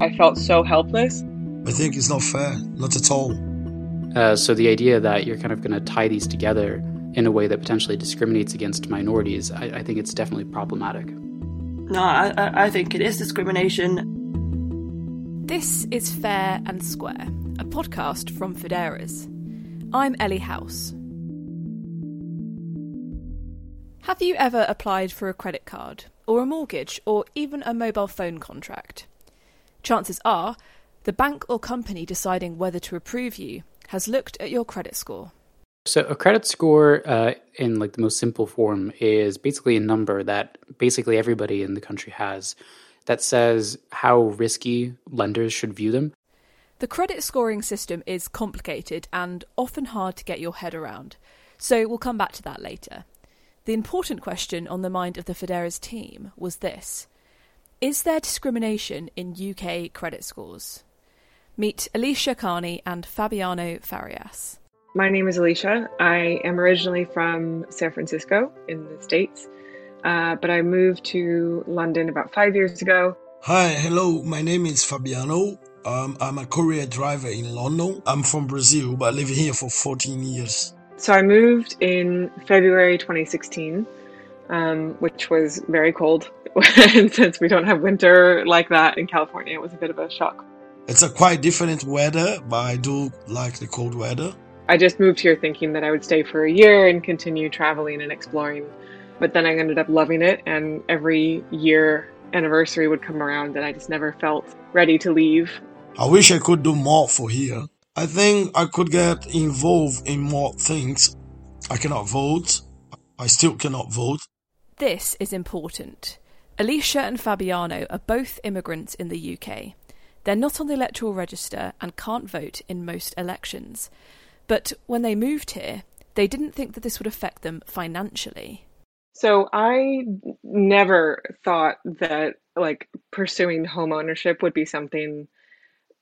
I felt so helpless. I think it's not fair, not at all. Uh, so the idea that you're kind of going to tie these together in a way that potentially discriminates against minorities, I, I think it's definitely problematic. No, I, I think it is discrimination. This is Fair and Square, a podcast from Fideras. I'm Ellie House. Have you ever applied for a credit card, or a mortgage, or even a mobile phone contract? Chances are, the bank or company deciding whether to approve you has looked at your credit score. So a credit score, uh, in like the most simple form, is basically a number that basically everybody in the country has that says how risky lenders should view them. The credit scoring system is complicated and often hard to get your head around, so we'll come back to that later. The important question on the mind of the Fideras team was this Is there discrimination in UK credit scores? Meet Alicia Carney and Fabiano Farias. My name is Alicia. I am originally from San Francisco in the States, uh, but I moved to London about five years ago. Hi, hello, my name is Fabiano. Um, I'm a courier driver in London. I'm from Brazil, but I live here for 14 years. So I moved in February 2016, um, which was very cold. And since we don't have winter like that in California, it was a bit of a shock. It's a quite different weather, but I do like the cold weather. I just moved here thinking that I would stay for a year and continue traveling and exploring. But then I ended up loving it, and every year anniversary would come around, and I just never felt ready to leave. I wish I could do more for here. I think I could get involved in more things. I cannot vote. I still cannot vote. This is important. Alicia and Fabiano are both immigrants in the UK. They're not on the electoral register and can't vote in most elections. But when they moved here, they didn't think that this would affect them financially. So I never thought that like pursuing home ownership would be something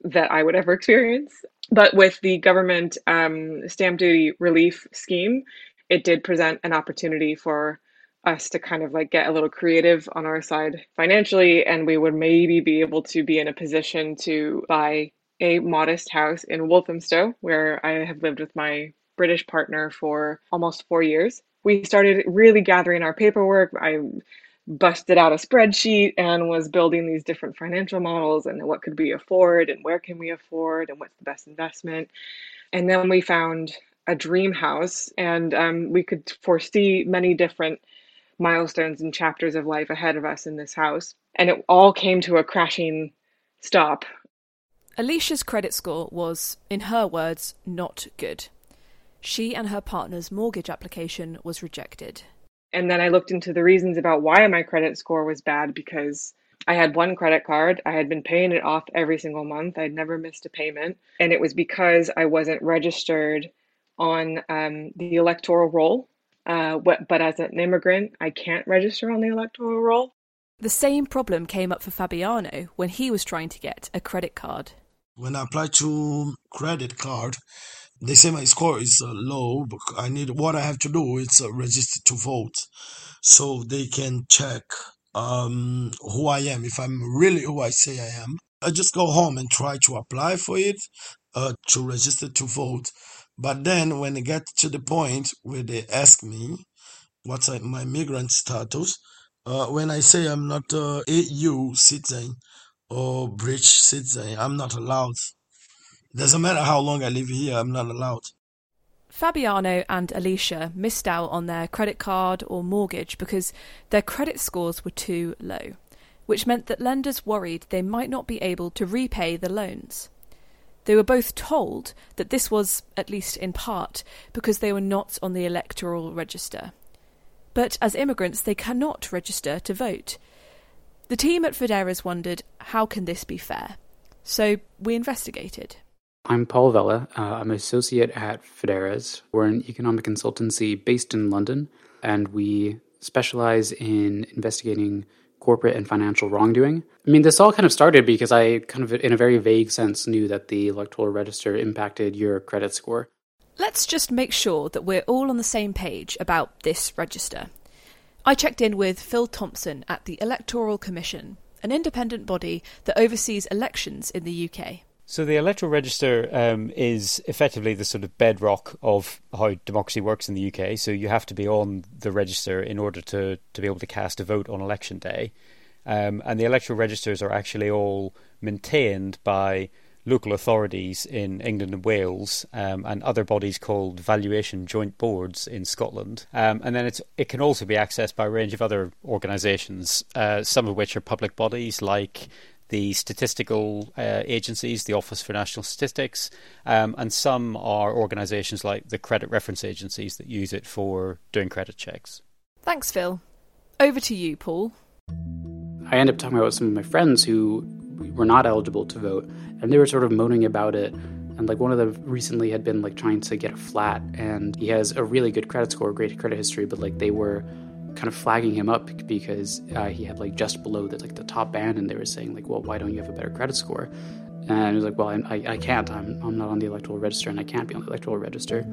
that I would ever experience. But with the government um, stamp duty relief scheme, it did present an opportunity for us to kind of like get a little creative on our side financially, and we would maybe be able to be in a position to buy a modest house in Walthamstow, where I have lived with my British partner for almost four years. We started really gathering our paperwork. I busted out a spreadsheet and was building these different financial models and what could we afford and where can we afford and what's the best investment. And then we found a dream house and um, we could foresee many different milestones and chapters of life ahead of us in this house. And it all came to a crashing stop. Alicia's credit score was, in her words, not good. She and her partner's mortgage application was rejected. And then I looked into the reasons about why my credit score was bad because I had one credit card. I had been paying it off every single month. I'd never missed a payment. And it was because I wasn't registered on um, the electoral roll. Uh, but, but as an immigrant, I can't register on the electoral roll. The same problem came up for Fabiano when he was trying to get a credit card. When I applied to credit card, they say my score is uh, low but i need what i have to do is uh, register to vote so they can check um, who i am if i'm really who i say i am i just go home and try to apply for it uh, to register to vote but then when i get to the point where they ask me what's my migrant status uh, when i say i'm not a eu citizen or british citizen i'm not allowed doesn't matter how long I live here, I'm not allowed. Fabiano and Alicia missed out on their credit card or mortgage because their credit scores were too low, which meant that lenders worried they might not be able to repay the loans. They were both told that this was, at least in part, because they were not on the electoral register. But as immigrants, they cannot register to vote. The team at Fideras wondered how can this be fair? So we investigated. I'm Paul Vella. Uh, I'm an associate at Fideras. We're an economic consultancy based in London, and we specialize in investigating corporate and financial wrongdoing. I mean, this all kind of started because I kind of, in a very vague sense, knew that the electoral register impacted your credit score. Let's just make sure that we're all on the same page about this register. I checked in with Phil Thompson at the Electoral Commission, an independent body that oversees elections in the UK. So the electoral register um, is effectively the sort of bedrock of how democracy works in the UK. So you have to be on the register in order to, to be able to cast a vote on election day. Um, and the electoral registers are actually all maintained by local authorities in England and Wales um, and other bodies called valuation joint boards in Scotland. Um, and then it can also be accessed by a range of other organisations, uh, some of which are public bodies like the statistical uh, agencies, the Office for National Statistics, um, and some are organisations like the credit reference agencies that use it for doing credit checks. Thanks, Phil. Over to you, Paul. I ended up talking about some of my friends who were not eligible to vote, and they were sort of moaning about it. And like one of them recently had been like trying to get a flat, and he has a really good credit score, great credit history, but like they were kind of flagging him up because uh, he had like just below the like the top band, and they were saying like, well, why don't you have a better credit score? And he was like, well, I, I can't. I'm I'm not on the electoral register, and I can't be on the electoral register.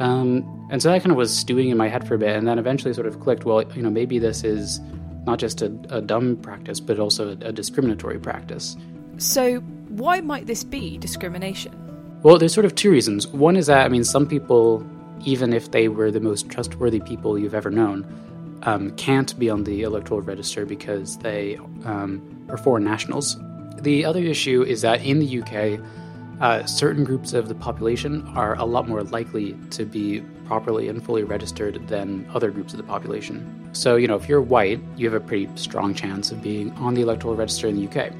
Um, and so that kind of was stewing in my head for a bit, and then eventually sort of clicked. Well, you know, maybe this is not just a, a dumb practice, but also a, a discriminatory practice. So, why might this be discrimination? Well, there's sort of two reasons. One is that I mean, some people, even if they were the most trustworthy people you've ever known, um, can't be on the electoral register because they um, are foreign nationals. The other issue is that in the UK, uh, certain groups of the population are a lot more likely to be properly and fully registered than other groups of the population. So, you know, if you're white, you have a pretty strong chance of being on the electoral register in the UK.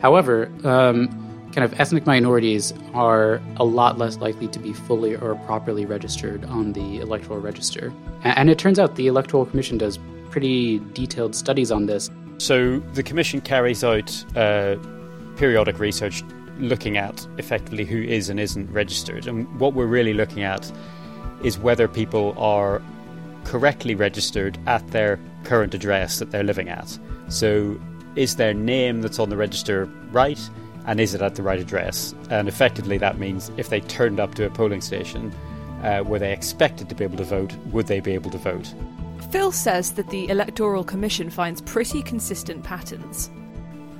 However, um, kind of ethnic minorities are a lot less likely to be fully or properly registered on the electoral register. And it turns out the Electoral Commission does pretty detailed studies on this. So the Commission carries out uh, periodic research looking at effectively who is and isn't registered. And what we're really looking at is whether people are correctly registered at their current address that they're living at. So is their name that's on the register right? And is it at the right address? And effectively, that means if they turned up to a polling station, uh, were they expected to be able to vote? Would they be able to vote? Phil says that the Electoral Commission finds pretty consistent patterns.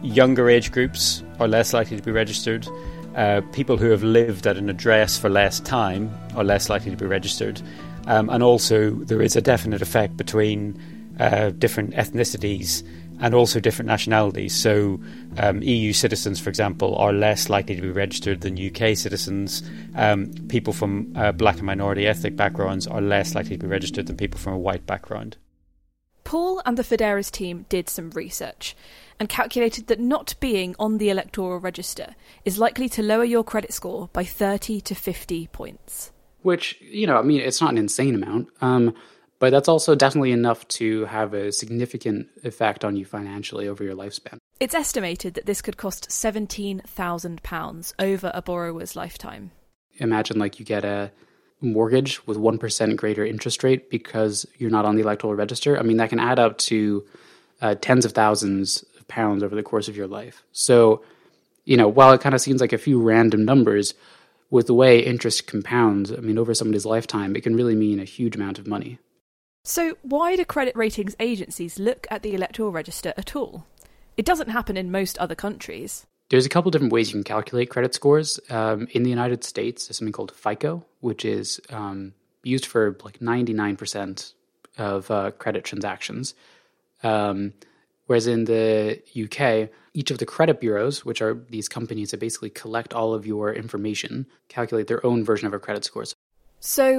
Younger age groups are less likely to be registered. Uh, people who have lived at an address for less time are less likely to be registered. Um, and also, there is a definite effect between uh, different ethnicities and also different nationalities. So, um, EU citizens, for example, are less likely to be registered than UK citizens. Um, people from uh, black and minority ethnic backgrounds are less likely to be registered than people from a white background. Paul and the Fideras team did some research and calculated that not being on the electoral register is likely to lower your credit score by 30 to 50 points. Which, you know, I mean, it's not an insane amount. Um, but that's also definitely enough to have a significant effect on you financially over your lifespan. It's estimated that this could cost £17,000 over a borrower's lifetime. Imagine like you get a mortgage with 1% greater interest rate because you're not on the electoral register. I mean, that can add up to uh, tens of thousands of pounds over the course of your life. So, you know, while it kind of seems like a few random numbers, with the way interest compounds, I mean, over somebody's lifetime, it can really mean a huge amount of money. So, why do credit ratings agencies look at the electoral register at all? It doesn't happen in most other countries. There's a couple different ways you can calculate credit scores. Um, in the United States, there's something called FICO, which is um, used for like 99% of uh, credit transactions. Um, whereas in the UK, each of the credit bureaus, which are these companies that basically collect all of your information, calculate their own version of a credit score. So,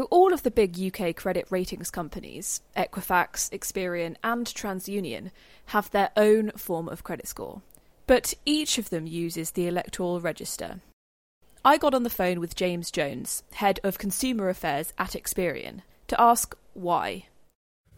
all of the big UK credit ratings companies, Equifax, Experian, and TransUnion, have their own form of credit score. But each of them uses the electoral register. I got on the phone with James Jones, head of consumer affairs at Experian, to ask why.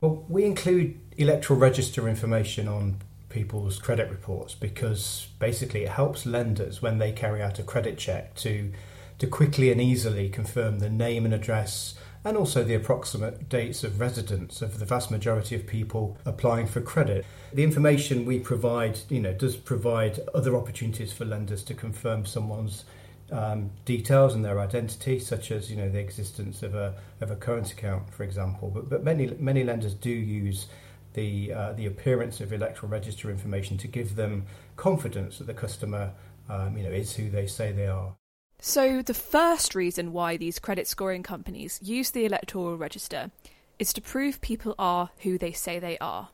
Well, we include electoral register information on people's credit reports because basically it helps lenders when they carry out a credit check to to quickly and easily confirm the name and address and also the approximate dates of residence of the vast majority of people applying for credit. The information we provide, you know, does provide other opportunities for lenders to confirm someone's um, details and their identity, such as you know the existence of a of a current account, for example. But but many many lenders do use the uh, the appearance of electoral register information to give them confidence that the customer, um, you know, is who they say they are. So the first reason why these credit scoring companies use the electoral register is to prove people are who they say they are.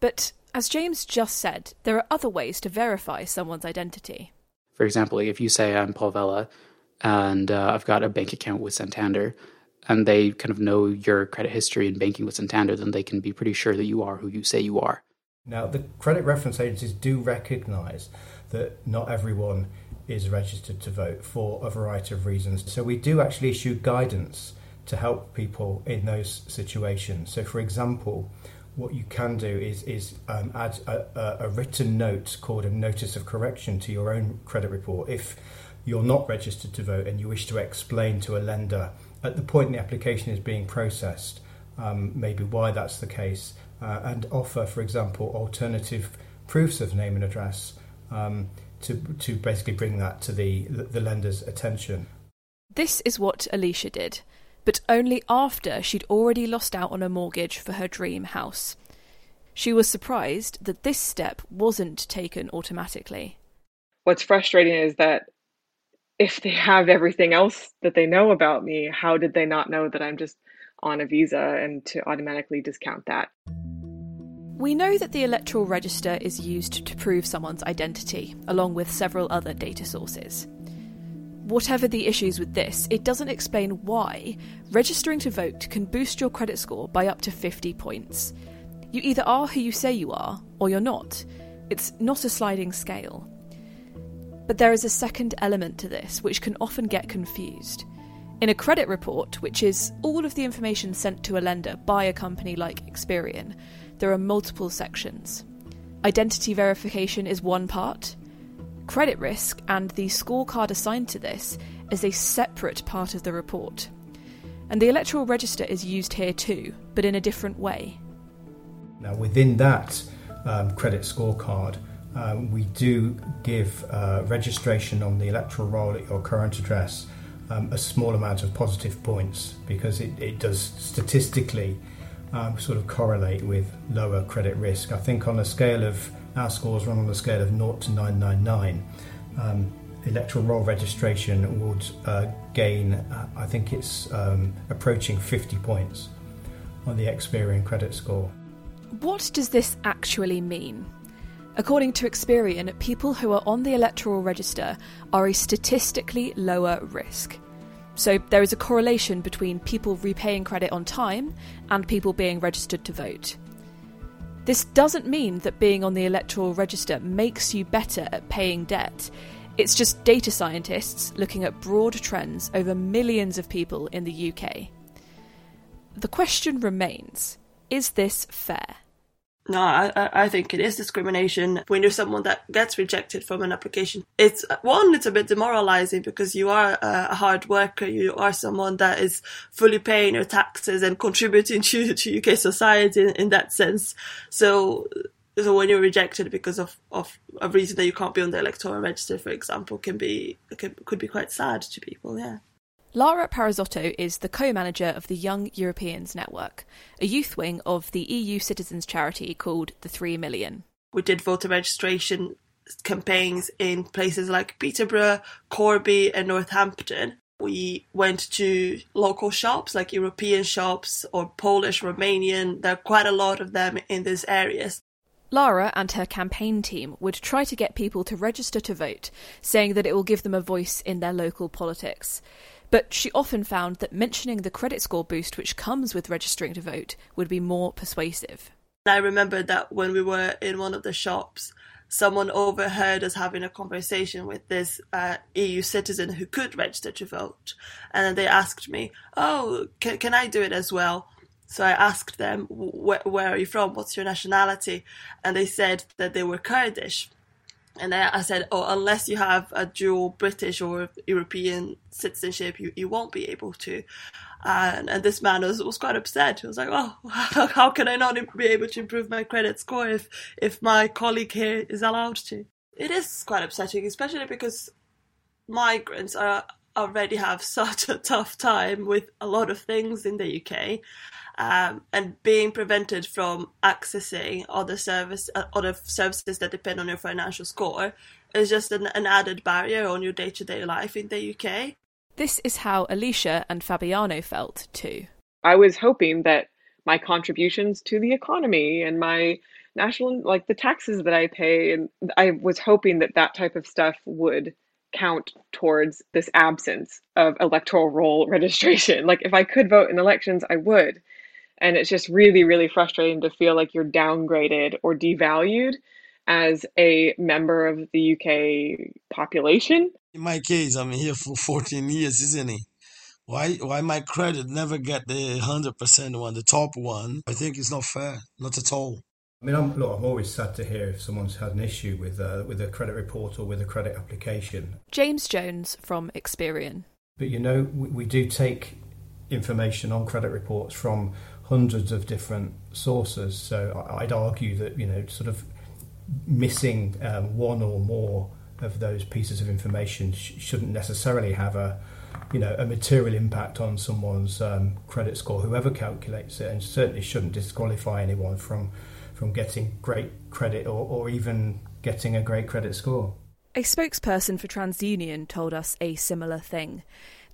But as James just said, there are other ways to verify someone's identity. For example, if you say I'm Paul Vella and uh, I've got a bank account with Santander, and they kind of know your credit history and banking with Santander, then they can be pretty sure that you are who you say you are. Now, the credit reference agencies do recognise that not everyone is registered to vote for a variety of reasons. So, we do actually issue guidance to help people in those situations. So, for example, what you can do is is um, add a, a, written note called a notice of correction to your own credit report if you're not registered to vote and you wish to explain to a lender at the point the application is being processed, um, maybe why that's the case, uh, and offer, for example, alternative proofs of name and address um, to, to basically bring that to the, the lender's attention. This is what Alicia did, but only after she'd already lost out on a mortgage for her dream house. She was surprised that this step wasn't taken automatically. What's frustrating is that if they have everything else that they know about me, how did they not know that I'm just on a visa and to automatically discount that? We know that the electoral register is used to prove someone's identity, along with several other data sources. Whatever the issues with this, it doesn't explain why registering to vote can boost your credit score by up to 50 points. You either are who you say you are, or you're not. It's not a sliding scale. But there is a second element to this which can often get confused. In a credit report, which is all of the information sent to a lender by a company like Experian, there are multiple sections. Identity verification is one part, credit risk and the scorecard assigned to this is a separate part of the report. And the electoral register is used here too, but in a different way. Now, within that um, credit scorecard, um, we do give uh, registration on the electoral roll at your current address um, a small amount of positive points because it, it does statistically um, sort of correlate with lower credit risk. I think on a scale of our scores run on a scale of 0 to 999. Um, electoral roll registration would uh, gain, uh, I think it's um, approaching 50 points on the Experian credit score. What does this actually mean? According to Experian, people who are on the electoral register are a statistically lower risk. So there is a correlation between people repaying credit on time and people being registered to vote. This doesn't mean that being on the electoral register makes you better at paying debt. It's just data scientists looking at broad trends over millions of people in the UK. The question remains is this fair? No, I, I think it is discrimination when you're someone that gets rejected from an application. It's one, it's a bit demoralizing because you are a hard worker. You are someone that is fully paying your taxes and contributing to, to UK society in, in that sense. So, so when you're rejected because of, of a reason that you can't be on the electoral register, for example, can be, can, could be quite sad to people. Yeah. Lara Parisotto is the co manager of the Young Europeans Network, a youth wing of the EU citizens charity called the Three Million. We did voter registration campaigns in places like Peterborough, Corby, and Northampton. We went to local shops like European shops or Polish, Romanian. There are quite a lot of them in these areas. Lara and her campaign team would try to get people to register to vote, saying that it will give them a voice in their local politics. But she often found that mentioning the credit score boost which comes with registering to vote would be more persuasive. I remember that when we were in one of the shops, someone overheard us having a conversation with this uh, EU citizen who could register to vote. And then they asked me, Oh, can, can I do it as well? So I asked them, where are you from? What's your nationality? And they said that they were Kurdish. And I, I said, oh, unless you have a dual British or European citizenship, you, you won't be able to. And, and this man was, was quite upset. He was like, oh, how, how can I not be able to improve my credit score if, if my colleague here is allowed to? It is quite upsetting, especially because migrants are already have such a tough time with a lot of things in the UK. Um, and being prevented from accessing other service, uh, other services that depend on your financial score is just an, an added barrier on your day to day life in the UK. This is how Alicia and Fabiano felt too. I was hoping that my contributions to the economy and my national, like the taxes that I pay, and I was hoping that that type of stuff would count towards this absence of electoral roll registration. Like if I could vote in elections, I would. And it's just really, really frustrating to feel like you're downgraded or devalued as a member of the UK population. In my case, I'm here for 14 years, isn't it? Why why my credit never get the 100% one, the top one? I think it's not fair, not at all. I mean, I'm, look, I'm always sad to hear if someone's had an issue with uh, with a credit report or with a credit application. James Jones from Experian. But you know, we, we do take information on credit reports from hundreds of different sources. So I'd argue that you know, sort of missing um, one or more of those pieces of information sh- shouldn't necessarily have a you know a material impact on someone's um, credit score, whoever calculates it, and certainly shouldn't disqualify anyone from from getting great credit or, or even getting a great credit score. A spokesperson for TransUnion told us a similar thing.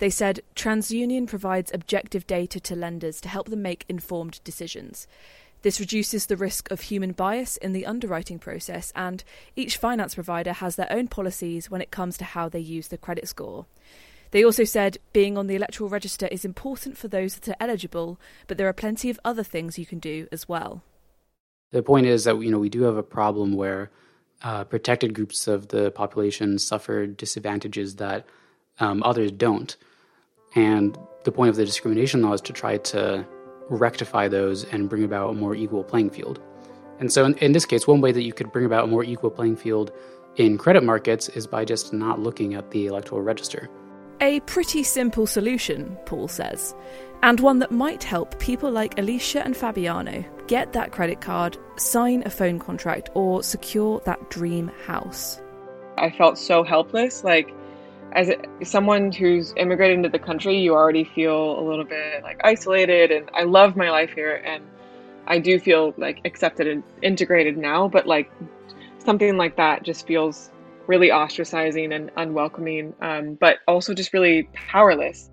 They said TransUnion provides objective data to lenders to help them make informed decisions. This reduces the risk of human bias in the underwriting process, and each finance provider has their own policies when it comes to how they use the credit score. They also said being on the electoral register is important for those that are eligible, but there are plenty of other things you can do as well. The point is that you know we do have a problem where uh, protected groups of the population suffer disadvantages that um, others don't, and the point of the discrimination law is to try to rectify those and bring about a more equal playing field. And so, in, in this case, one way that you could bring about a more equal playing field in credit markets is by just not looking at the electoral register. A pretty simple solution, Paul says, and one that might help people like Alicia and Fabiano get that credit card, sign a phone contract, or secure that dream house. I felt so helpless. Like, as someone who's immigrated into the country, you already feel a little bit like isolated. And I love my life here, and I do feel like accepted and integrated now. But like something like that just feels really ostracizing and unwelcoming, um, but also just really powerless.